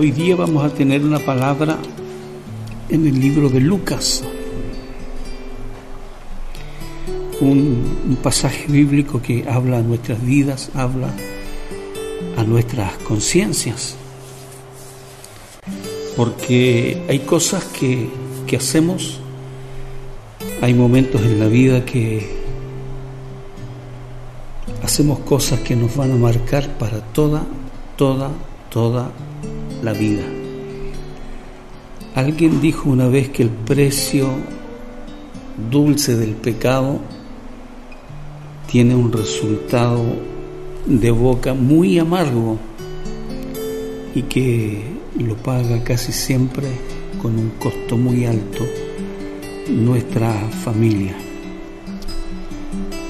Hoy día vamos a tener una palabra en el libro de Lucas, un, pasaje bíblico que habla a nuestras vidas, habla a nuestras conciencias, porque hay cosas que, que hacemos, hay momentos en la vida que hacemos cosas que nos van a marcar para toda, toda, toda la vida. Alguien dijo una vez que el precio dulce del pecado tiene un resultado de boca muy amargo y que lo paga casi siempre con un costo muy alto nuestra familia.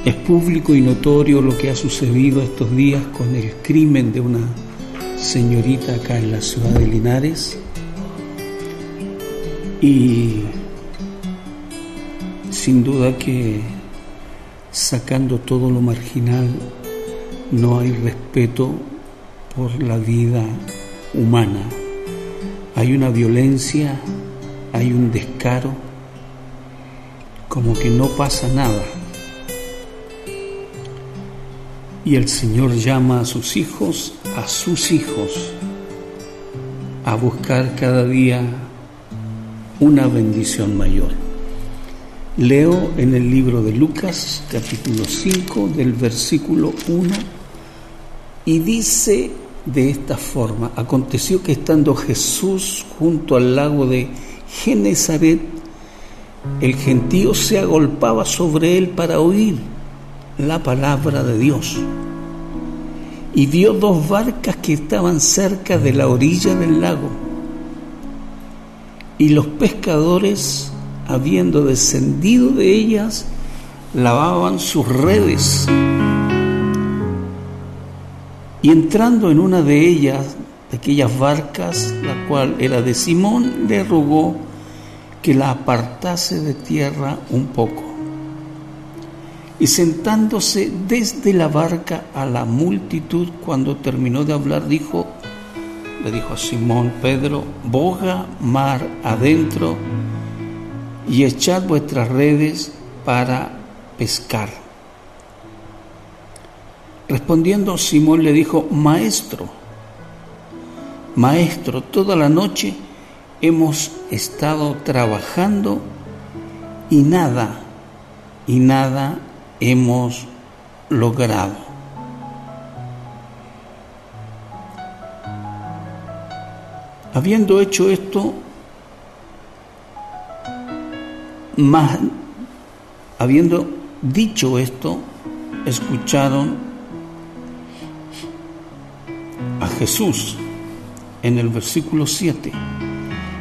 Es público y notorio lo que ha sucedido estos días con el crimen de una señorita acá en la ciudad de Linares y sin duda que sacando todo lo marginal no hay respeto por la vida humana. Hay una violencia, hay un descaro, como que no pasa nada. Y el Señor llama a sus hijos, a sus hijos, a buscar cada día una bendición mayor. Leo en el libro de Lucas, capítulo 5, del versículo 1, y dice de esta forma, aconteció que estando Jesús junto al lago de Genezaret, el gentío se agolpaba sobre él para oír la palabra de Dios. Y vio dos barcas que estaban cerca de la orilla del lago y los pescadores, habiendo descendido de ellas, lavaban sus redes. Y entrando en una de ellas, de aquellas barcas, la cual era de Simón, le rogó que la apartase de tierra un poco. Y sentándose desde la barca a la multitud, cuando terminó de hablar, dijo, le dijo a Simón Pedro, boga mar adentro y echad vuestras redes para pescar. Respondiendo Simón le dijo, Maestro, Maestro, toda la noche hemos estado trabajando y nada, y nada hemos logrado. Habiendo hecho esto, habiendo dicho esto, escucharon a Jesús en el versículo 7.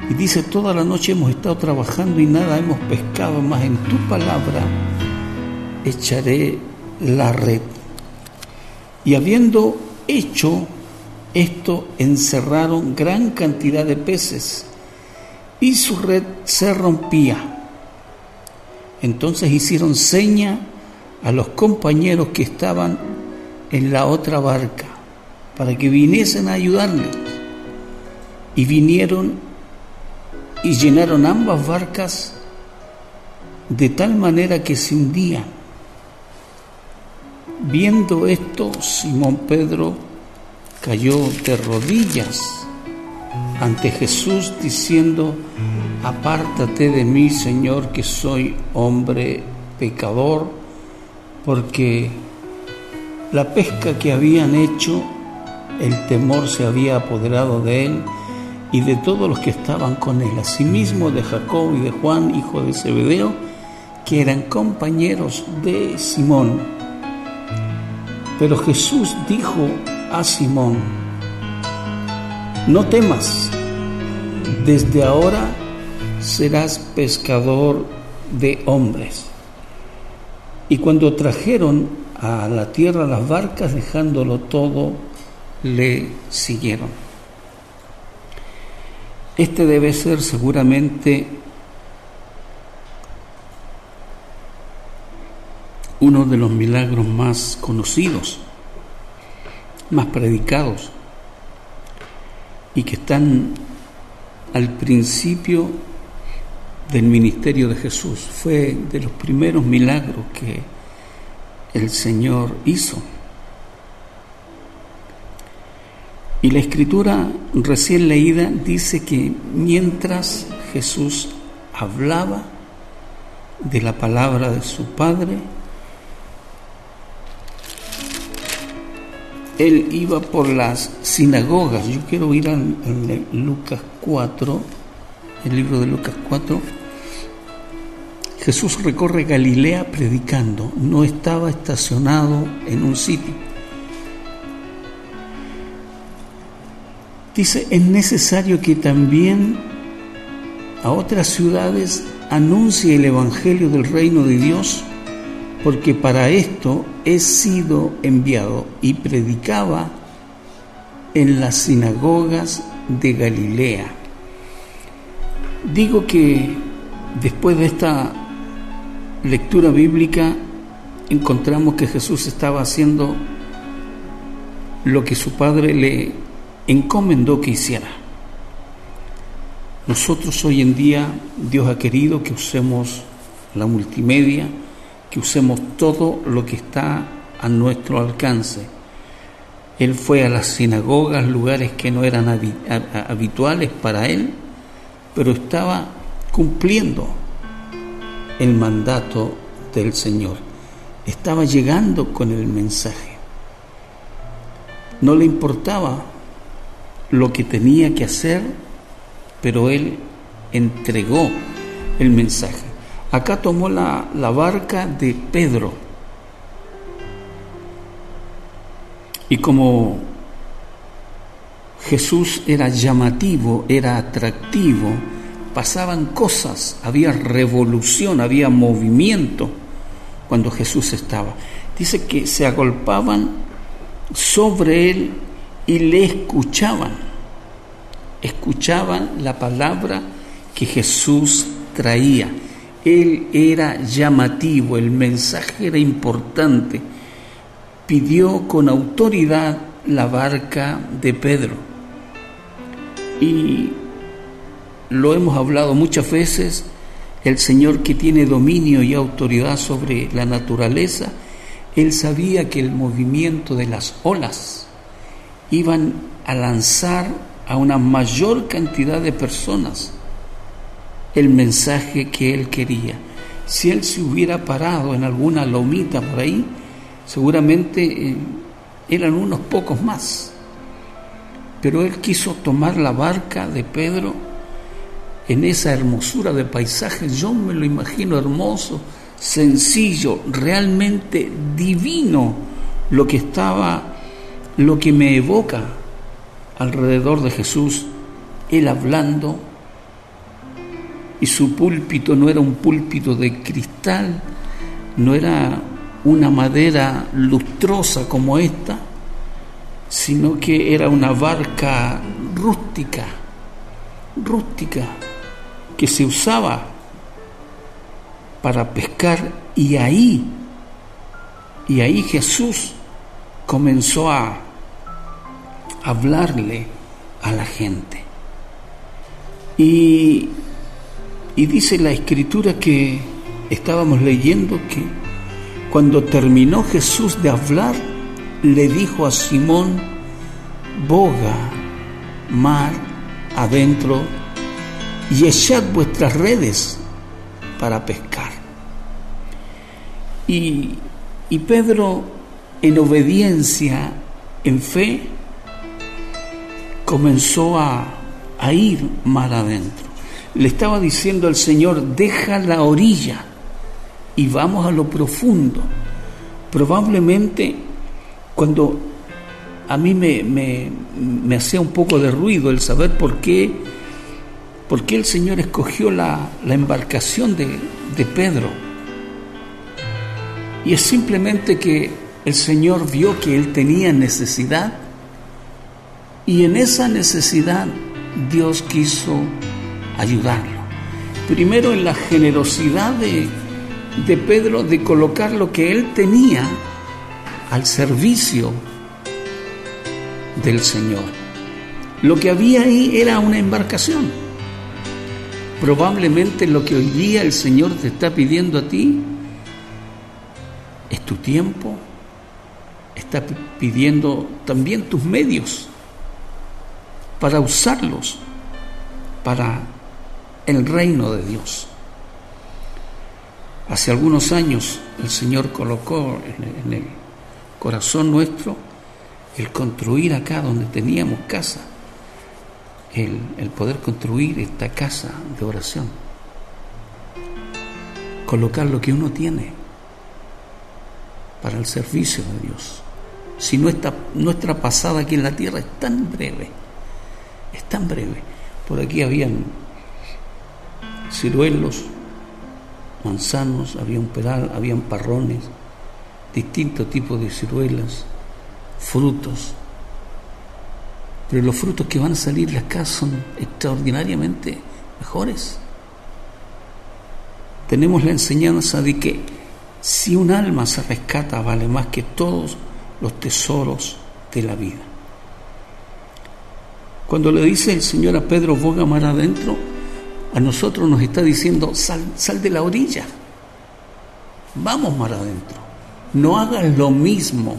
Y dice, toda la noche hemos estado trabajando y nada hemos pescado, más en tu palabra echaré la red. Y habiendo hecho esto encerraron gran cantidad de peces y su red se rompía. Entonces hicieron seña a los compañeros que estaban en la otra barca para que viniesen a ayudarles. Y vinieron y llenaron ambas barcas de tal manera que se hundían. Viendo esto, Simón Pedro cayó de rodillas ante Jesús diciendo, apártate de mí, Señor, que soy hombre pecador, porque la pesca que habían hecho, el temor se había apoderado de él y de todos los que estaban con él, asimismo de Jacob y de Juan, hijo de Zebedeo, que eran compañeros de Simón. Pero Jesús dijo a Simón, no temas, desde ahora serás pescador de hombres. Y cuando trajeron a la tierra las barcas, dejándolo todo, le siguieron. Este debe ser seguramente uno de los milagros más conocidos más predicados. y que están al principio del ministerio de Jesús. Fue de los primeros milagros que el Señor hizo. Y la escritura recién leída dice que mientras Jesús hablaba de la palabra de su Padre, él iba por las sinagogas. Yo quiero ir a, Lucas 4, el libro de Lucas 4. Jesús recorre Galilea predicando, no estaba estacionado en un sitio. Dice, es necesario que también a otras ciudades anuncie el Evangelio del reino de Dios porque para esto he sido enviado y predicaba en las sinagogas de Galilea. Digo que después de esta lectura bíblica encontramos que Jesús estaba haciendo lo que su padre le encomendó que hiciera. Nosotros hoy en día Dios ha querido que usemos la multimedia, que usemos todo lo que está a nuestro alcance. Él fue a las sinagogas, lugares que no eran habituales para él, pero estaba cumpliendo el mandato del Señor. Estaba llegando con el mensaje. No le importaba lo que tenía que hacer, pero él entregó el mensaje. Acá tomó la, barca de Pedro. Y como Jesús era llamativo, era atractivo, pasaban cosas, había revolución, había movimiento cuando Jesús estaba. Dice que se agolpaban sobre él y le escuchaban. Escuchaban la palabra que Jesús traía. Él era llamativo, el mensaje era importante. Pidió con autoridad la barca de Pedro. Y lo hemos hablado muchas veces, el Señor que tiene dominio y autoridad sobre la naturaleza, Él sabía que el movimiento de las olas iban a lanzar a una mayor cantidad de personas el mensaje que él quería. Si él se hubiera parado en alguna lomita por ahí, seguramente eh, eran unos pocos más. Pero él quiso tomar la barca de Pedro en esa hermosura de paisaje. Yo me lo imagino hermoso, sencillo, realmente divino lo que estaba, lo que me evoca alrededor de Jesús, él hablando y su púlpito no era un púlpito de cristal, no era una madera lustrosa como esta, sino que era una barca rústica, rústica, que se usaba para pescar y ahí, y ahí Jesús comenzó a hablarle a la gente. Y y dice la escritura que estábamos leyendo que cuando terminó Jesús de hablar, le dijo a Simón, boga mar adentro y echad vuestras redes para pescar. Y, y Pedro, en obediencia, en fe, comenzó a, a ir mar adentro le estaba diciendo al Señor, deja la orilla y vamos a lo profundo. Probablemente cuando a mí me, hacía un poco de ruido el saber por qué, por qué el Señor escogió la, embarcación de Pedro. Y es simplemente que el Señor vio que él tenía necesidad y en esa necesidad Dios quiso ayudarlo. Primero en la generosidad de, de Pedro de colocar lo que él tenía al servicio del Señor. Lo que había ahí era una embarcación. Probablemente lo que hoy día el Señor te está pidiendo a ti es tu tiempo, está pidiendo también tus medios para usarlos para el reino de Dios. Hace algunos años el Señor colocó en el corazón nuestro el construir acá donde teníamos casa, el, el poder construir esta casa de oración, colocar lo que uno tiene para el servicio de Dios. Si nuestra, nuestra pasada aquí en la tierra es tan breve, es tan breve. Por aquí habían ciruelos, manzanos, había un pedal, habían parrones, distintos tipos de ciruelas, frutos. Pero los frutos que van a salir de acá son extraordinariamente mejores. Tenemos la enseñanza de que si un alma se rescata vale más que todos los tesoros de la vida. Cuando le dice el Señor a Pedro, boga mar adentro, a nosotros nos está diciendo, sal, sal de la orilla, vamos mar adentro, no hagas lo mismo,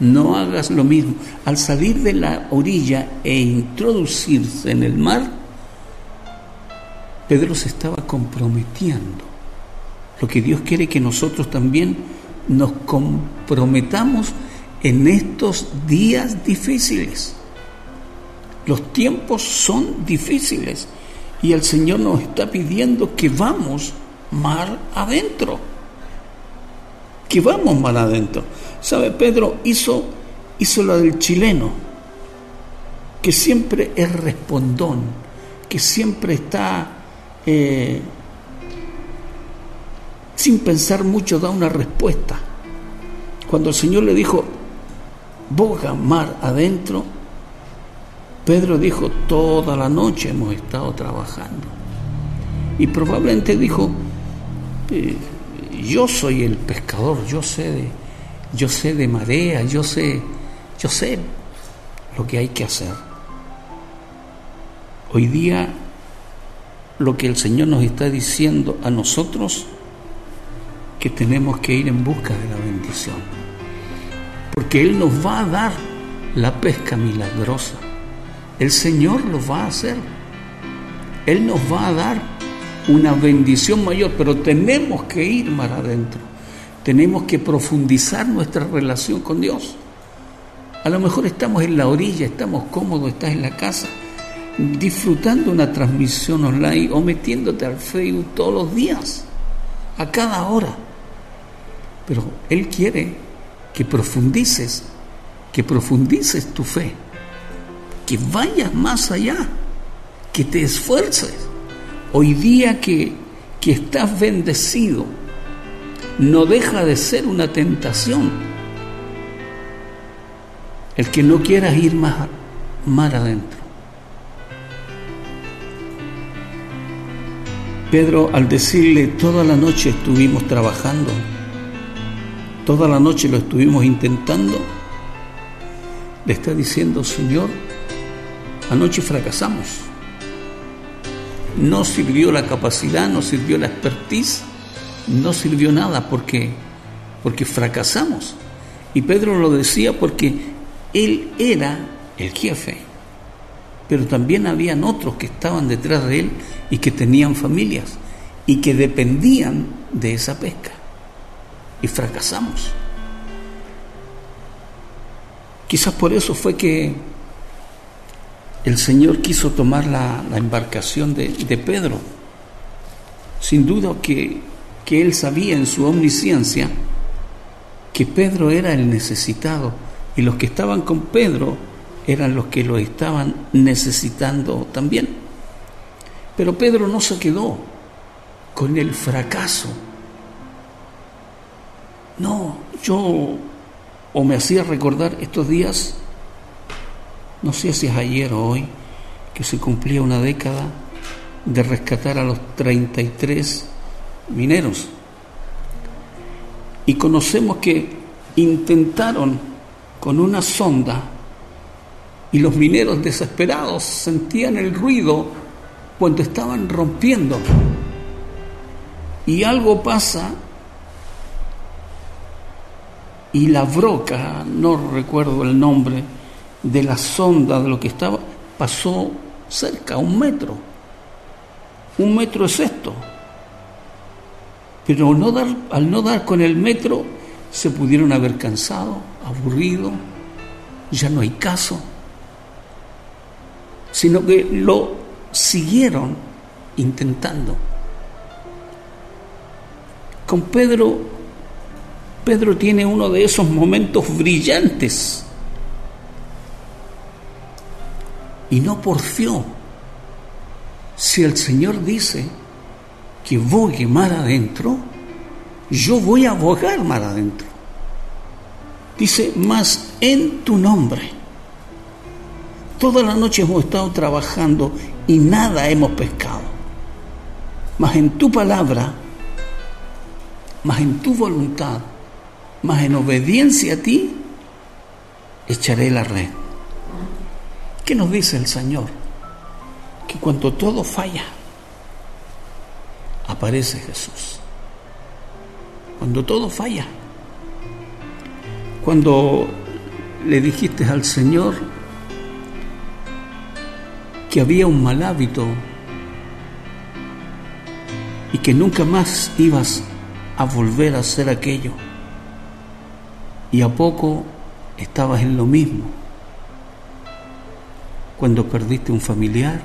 no hagas lo mismo. Al salir de la orilla e introducirse en el mar, Pedro se estaba comprometiendo. Lo que Dios quiere que nosotros también nos comprometamos en estos días difíciles. Los tiempos son difíciles y el Señor nos está pidiendo que vamos mar adentro. Que vamos mar adentro. ¿Sabe? Pedro hizo, hizo la del chileno, que siempre es respondón, que siempre está eh, sin pensar mucho, da una respuesta. Cuando el Señor le dijo, boga mar adentro, Pedro dijo, toda la noche hemos estado trabajando. Y probablemente dijo, eh, yo soy el pescador, yo sé de, yo sé de marea, yo sé, yo sé lo que hay que hacer. Hoy día lo que el Señor nos está diciendo a nosotros, que tenemos que ir en busca de la bendición. Porque Él nos va a dar la pesca milagrosa. El Señor lo va a hacer. Él nos va a dar una bendición mayor, pero tenemos que ir más adentro. Tenemos que profundizar nuestra relación con Dios. A lo mejor estamos en la orilla, estamos cómodos, estás en la casa, disfrutando una transmisión online o metiéndote al Facebook todos los días, a cada hora. Pero Él quiere que profundices, que profundices tu fe que vayas más allá, que te esfuerces. Hoy día que, que estás bendecido, no deja de ser una tentación. El que no quieras ir más, más adentro. Pedro, al decirle, toda la noche estuvimos trabajando, toda la noche lo estuvimos intentando, le está diciendo, Señor, Anoche fracasamos. No sirvió la capacidad, no sirvió la expertise, no sirvió nada porque, porque fracasamos. Y Pedro lo decía porque él era el jefe, pero también habían otros que estaban detrás de él y que tenían familias y que dependían de esa pesca. Y fracasamos. Quizás por eso fue que el Señor quiso tomar la, embarcación de, Pedro. Sin duda que, que Él sabía en su omnisciencia que Pedro era el necesitado y los que estaban con Pedro eran los que lo estaban necesitando también. Pero Pedro no se quedó con el fracaso. No, yo o me hacía recordar estos días no sé si es ayer o hoy, que se cumplía una década de rescatar a los 33 mineros. Y conocemos que intentaron con una sonda Y los mineros desesperados sentían el ruido cuando estaban rompiendo. Y algo pasa y la broca, no recuerdo el nombre, de la sonda de lo que estaba, pasó cerca, un metro. Un metro es esto. Pero no dar, al no dar con el metro, se pudieron haber cansado, aburrido, ya no hay caso, sino que lo siguieron intentando. Con Pedro, Pedro tiene uno de esos momentos brillantes y no porfió. Si el Señor dice que vogue mar adentro, yo voy a bogar mar adentro. Dice, más en tu nombre. Toda la noche hemos estado trabajando y nada hemos pescado. Mas en tu palabra, más en tu voluntad, más en obediencia a ti, echaré la red. ¿Qué nos dice el Señor? Que cuando todo falla, aparece Jesús cuando todo falla. Cuando le dijiste al Señor que había un mal hábito y que nunca más ibas a volver a hacer aquello. Y a poco estabas en lo mismo. Cuando perdiste un familiar,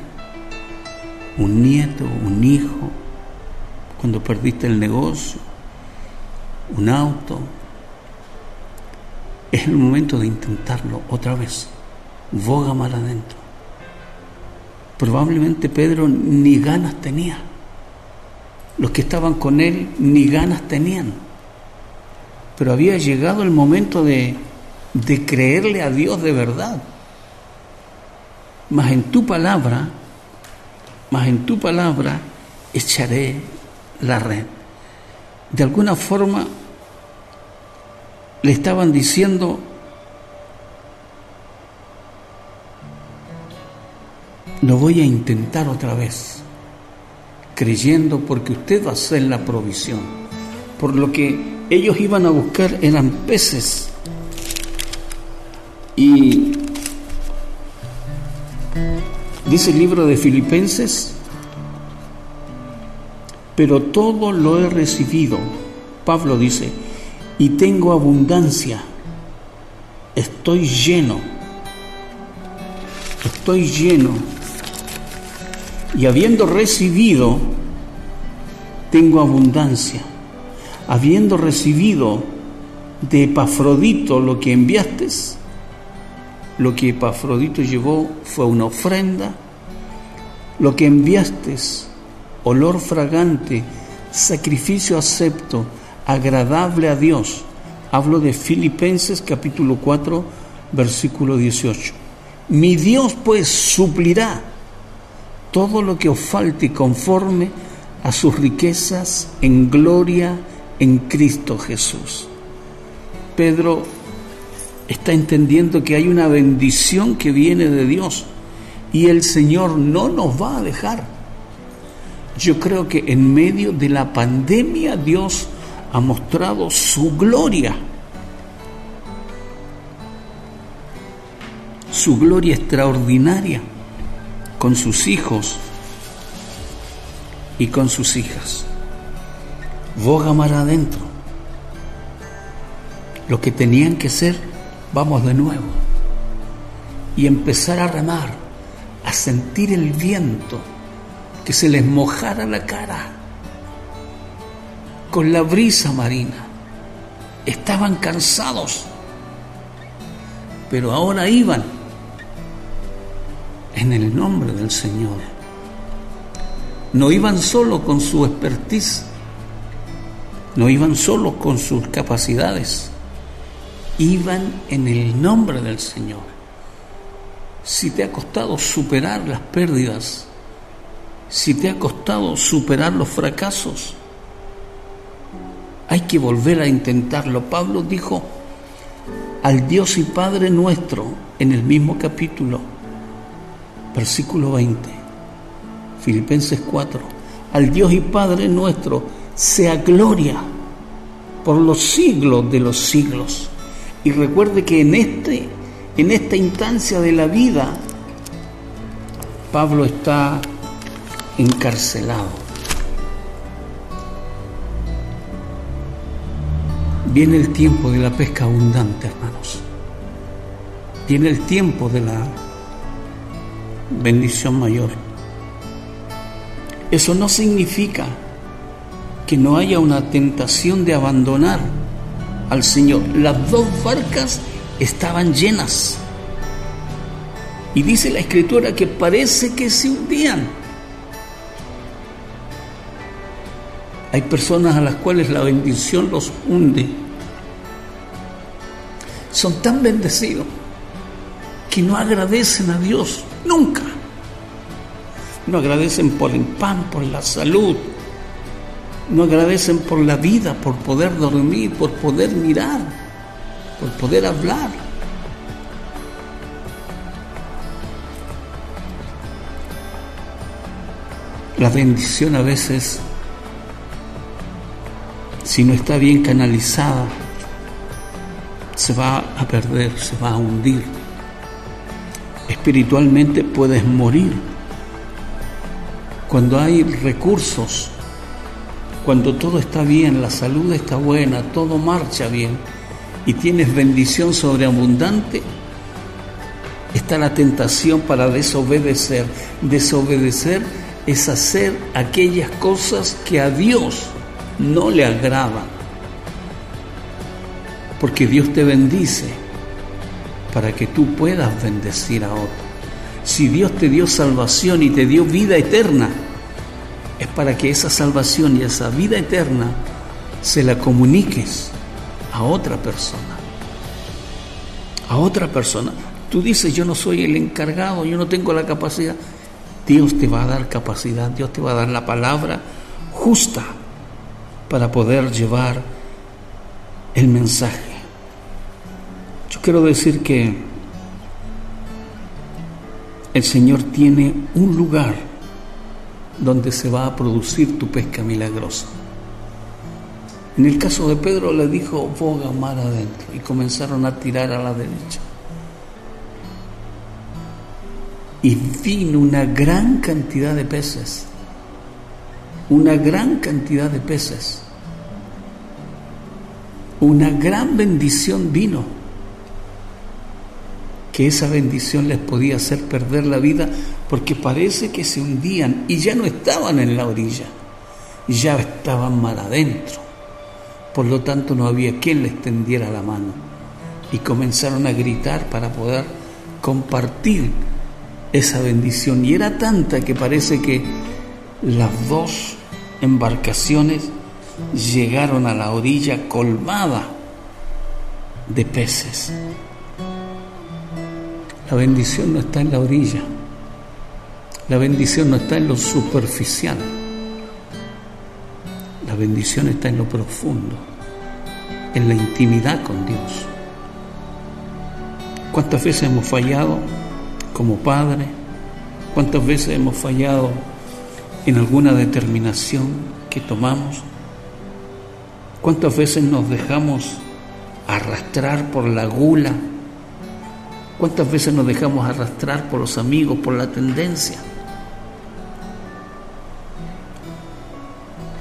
un nieto, un hijo, cuando perdiste el negocio, un auto. Es el momento de intentarlo otra vez. Boga mal adentro. Probablemente Pedro ni ganas tenía. Los que estaban con él ni ganas tenían. Pero había llegado el momento de, de creerle a Dios de verdad. Mas en tu palabra, mas en tu palabra echaré la red. De alguna forma le estaban diciendo, lo voy a intentar otra vez, creyendo porque usted va a hacer la provisión. Por lo que ellos iban a buscar eran peces. Y dice el libro de Filipenses, pero todo lo he recibido. Pablo dice, y tengo abundancia. Estoy lleno. Estoy lleno. Y habiendo recibido, tengo abundancia. Habiendo recibido de Epafrodito lo que enviaste, lo que Epafrodito llevó fue una ofrenda, lo que enviaste, olor fragante, sacrificio acepto, agradable a Dios. Hablo de Filipenses capítulo 4, versículo 18. Mi Dios pues suplirá todo lo que os falte conforme a sus riquezas en gloria en Cristo Jesús. Pedro está entendiendo que hay una bendición que viene de Dios y el Señor no nos va a dejar. Yo creo que en medio de la pandemia Dios ha mostrado su gloria, su gloria extraordinaria con sus hijos y con sus hijas. Boga mar adentro. Lo que tenían que ser, vamos de nuevo. Y empezar a remar, a sentir el viento, que se les mojara la cara con la brisa marina. Estaban cansados, pero ahora iban en el nombre del Señor. No iban solo con su expertise, no iban solo con sus capacidades, iban en el nombre del Señor. Si te ha costado superar las pérdidas, si te ha costado superar los fracasos, hay que volver a intentarlo. Pablo dijo, al Dios y Padre nuestro en el mismo capítulo, versículo 20, Filipenses 4, al Dios y Padre nuestro sea gloria por los siglos de los siglos. Y recuerde que en, este, en esta instancia de la vida, Pablo está encarcelado. Viene el tiempo de la pesca abundante, hermanos. Viene el tiempo de la bendición mayor. Eso no significa que no haya una tentación de abandonar al Señor. Las dos barcas estaban llenas. Y dice la escritura que parece que se hundían. Hay personas a las cuales la bendición los hunde. Son tan bendecidos que no agradecen a Dios nunca. No agradecen por el pan, por la salud. No agradecen por la vida, por poder dormir, por poder mirar, por poder hablar. La bendición a veces si no está bien canalizada, se va a perder, se va a hundir. Espiritualmente puedes morir. Cuando hay recursos, cuando todo está bien, la salud está buena, todo marcha bien y tienes bendición sobreabundante, está la tentación para desobedecer. Desobedecer es hacer aquellas cosas que a Dios no le agrada. Porque Dios te bendice para que tú puedas bendecir a otro. Si Dios te dio salvación y te dio vida eterna, es para que esa salvación y esa vida eterna se la comuniques a otra persona. A otra persona. Tú dices, yo no soy el encargado, yo no tengo la capacidad. Dios te va a dar capacidad, Dios te va a dar la palabra justa para poder llevar el mensaje. Yo quiero decir que el Señor tiene un lugar donde se va a producir tu pesca milagrosa. En el caso de Pedro le dijo, boga mar adentro, y comenzaron a tirar a la derecha. Y vino una gran cantidad de peces una gran cantidad de peces. Una gran bendición vino, que esa bendición les podía hacer perder la vida porque parece que se hundían y ya no estaban en la orilla, ya estaban mal adentro. Por lo tanto no había quien les tendiera la mano y comenzaron a gritar para poder compartir esa bendición. Y era tanta que parece que las dos embarcaciones llegaron a la orilla colmada de peces. La bendición no está en la orilla, la bendición no está en lo superficial, la bendición está en lo profundo, en la intimidad con Dios. ¿Cuántas veces hemos fallado como padre? ¿Cuántas veces hemos fallado en alguna determinación que tomamos? ¿Cuántas veces nos dejamos arrastrar por la gula? ¿Cuántas veces nos dejamos arrastrar por los amigos, por la tendencia?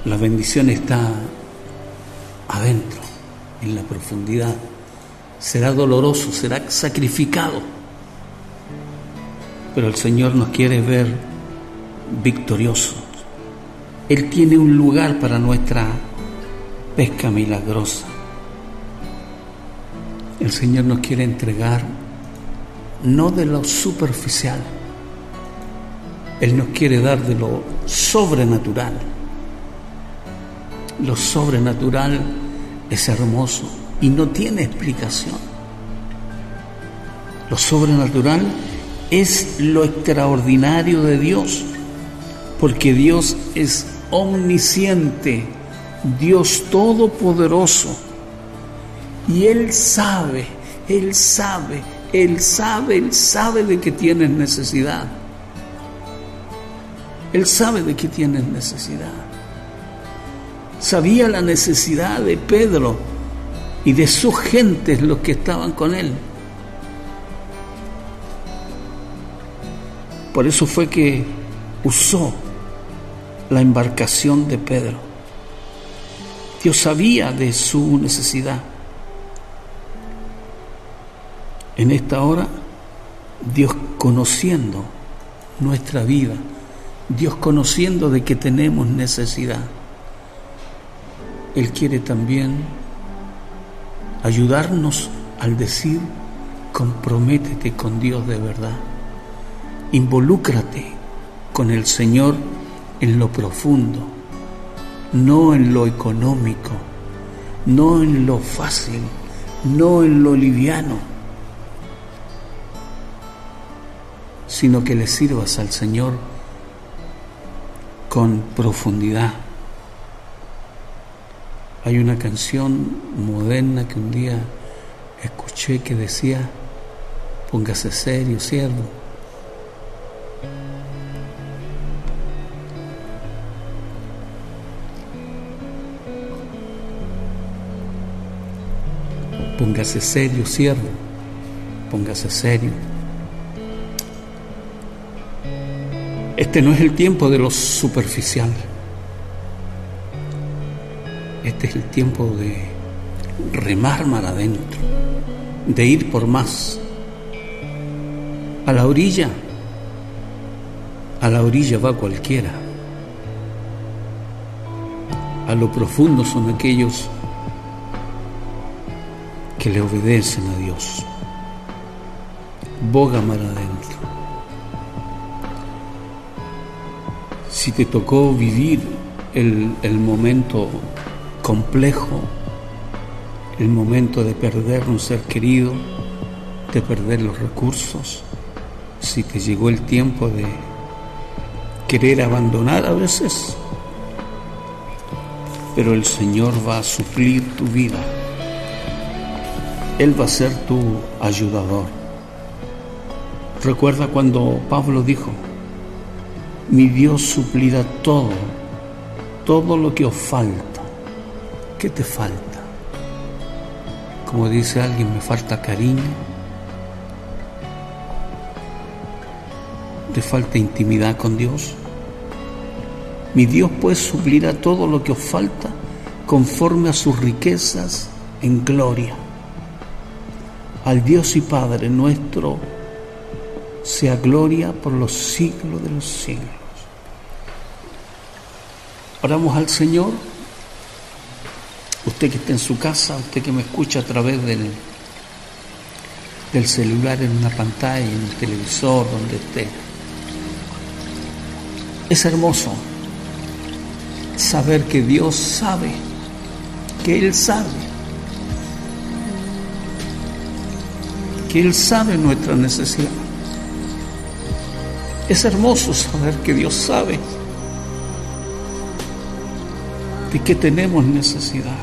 La bendición está adentro, en la profundidad. Será doloroso, será sacrificado. Pero el Señor nos quiere ver victoriosos. Él tiene un lugar para nuestra pesca milagrosa. El Señor nos quiere entregar no de lo superficial, Él nos quiere dar de lo sobrenatural. Lo sobrenatural es hermoso y no tiene explicación. Lo sobrenatural es lo extraordinario de Dios porque Dios es omnisciente, Dios todopoderoso, y Él sabe Él sabe, Él sabe, Él sabe de que tienes necesidad. Él sabe de que tienes necesidad. Sabía la necesidad de Pedro y de sus gentes, los que estaban con él. Por eso fue que usó la embarcación de Pedro. Dios sabía de su necesidad. En esta hora, Dios conociendo nuestra vida, Dios conociendo de que tenemos necesidad, Él quiere también ayudarnos al decir, comprométete con Dios de verdad, involúcrate con el Señor en lo profundo, no en lo económico, no en lo fácil, no en lo liviano, sino que le sirvas al Señor con profundidad. Hay una canción moderna que un día escuché que decía, póngase serio, siervo. Póngase serio, siervo. Póngase serio. Este no es el tiempo de lo superficial. Este es el tiempo de remar mar adentro, de ir por más. A la orilla, a la orilla va cualquiera. A lo profundo son aquellos que le obedecen a Dios. Boga mar adentro. Si te tocó vivir el, el momento complejo, el momento de perder un ser querido, de perder los recursos, si te llegó el tiempo de querer abandonar a veces, pero el Señor va a suplir tu vida. Él va a ser tu ayudador. Recuerda cuando Pablo dijo, mi Dios suplirá todo, todo lo que os falta ¿Qué te falta? Como dice alguien, me falta cariño. ¿Te falta intimidad con Dios? Mi Dios pues suplirá todo lo que os falta conforme a sus riquezas en gloria. Al Dios y Padre nuestro sea gloria por los siglos de los siglos. Oramos al Señor usted que está en su casa, usted que me escucha a través del, celular en una pantalla, en el televisor, donde esté. Es hermoso saber que Dios sabe, que Él sabe, que Él sabe nuestra necesidad. Es hermoso saber que Dios sabe de que tenemos necesidad.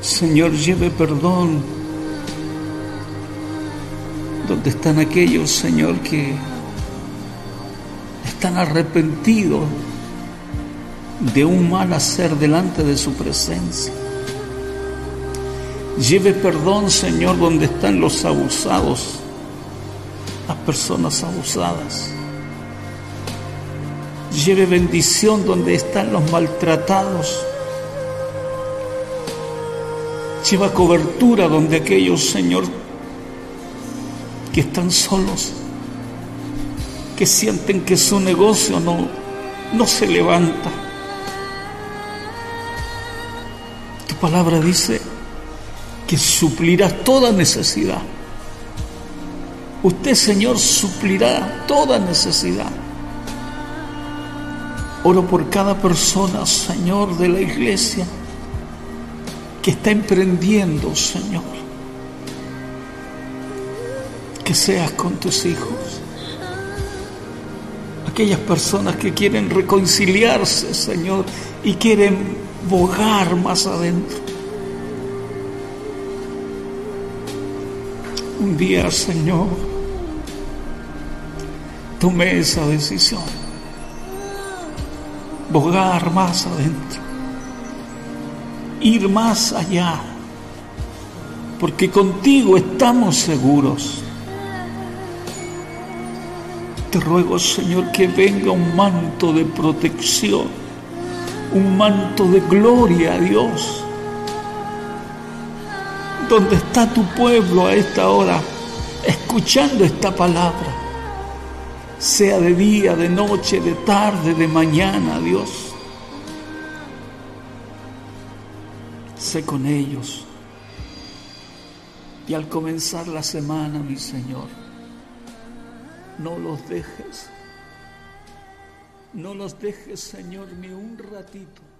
Señor, lleve perdón. Donde están aquellos, Señor, que están arrepentidos de un mal hacer delante de su presencia. Lleve perdón, Señor, donde están los abusados, las personas abusadas. Lleve bendición donde están los maltratados Lleva cobertura donde aquellos, Señor, que están solos, que sienten que su negocio no, no se levanta. Tu palabra dice que suplirá toda necesidad. Usted, Señor, suplirá toda necesidad. Oro por cada persona, Señor, de la iglesia que está emprendiendo, Señor. Que seas con tus hijos. Aquellas personas que quieren reconciliarse, Señor, y quieren bogar más adentro. Un día, Señor, tomé esa decisión. Bogar más adentro. Ir más allá. Porque contigo estamos seguros. Te ruego, Señor, que venga un manto de protección, un manto de gloria a Dios donde está tu pueblo a esta hora, escuchando esta palabra, sea de día, de noche, de tarde, de mañana, Dios. Sé con ellos. Y al comenzar la semana, mi Señor, no los dejes. No los dejes, Señor, ni un ratito.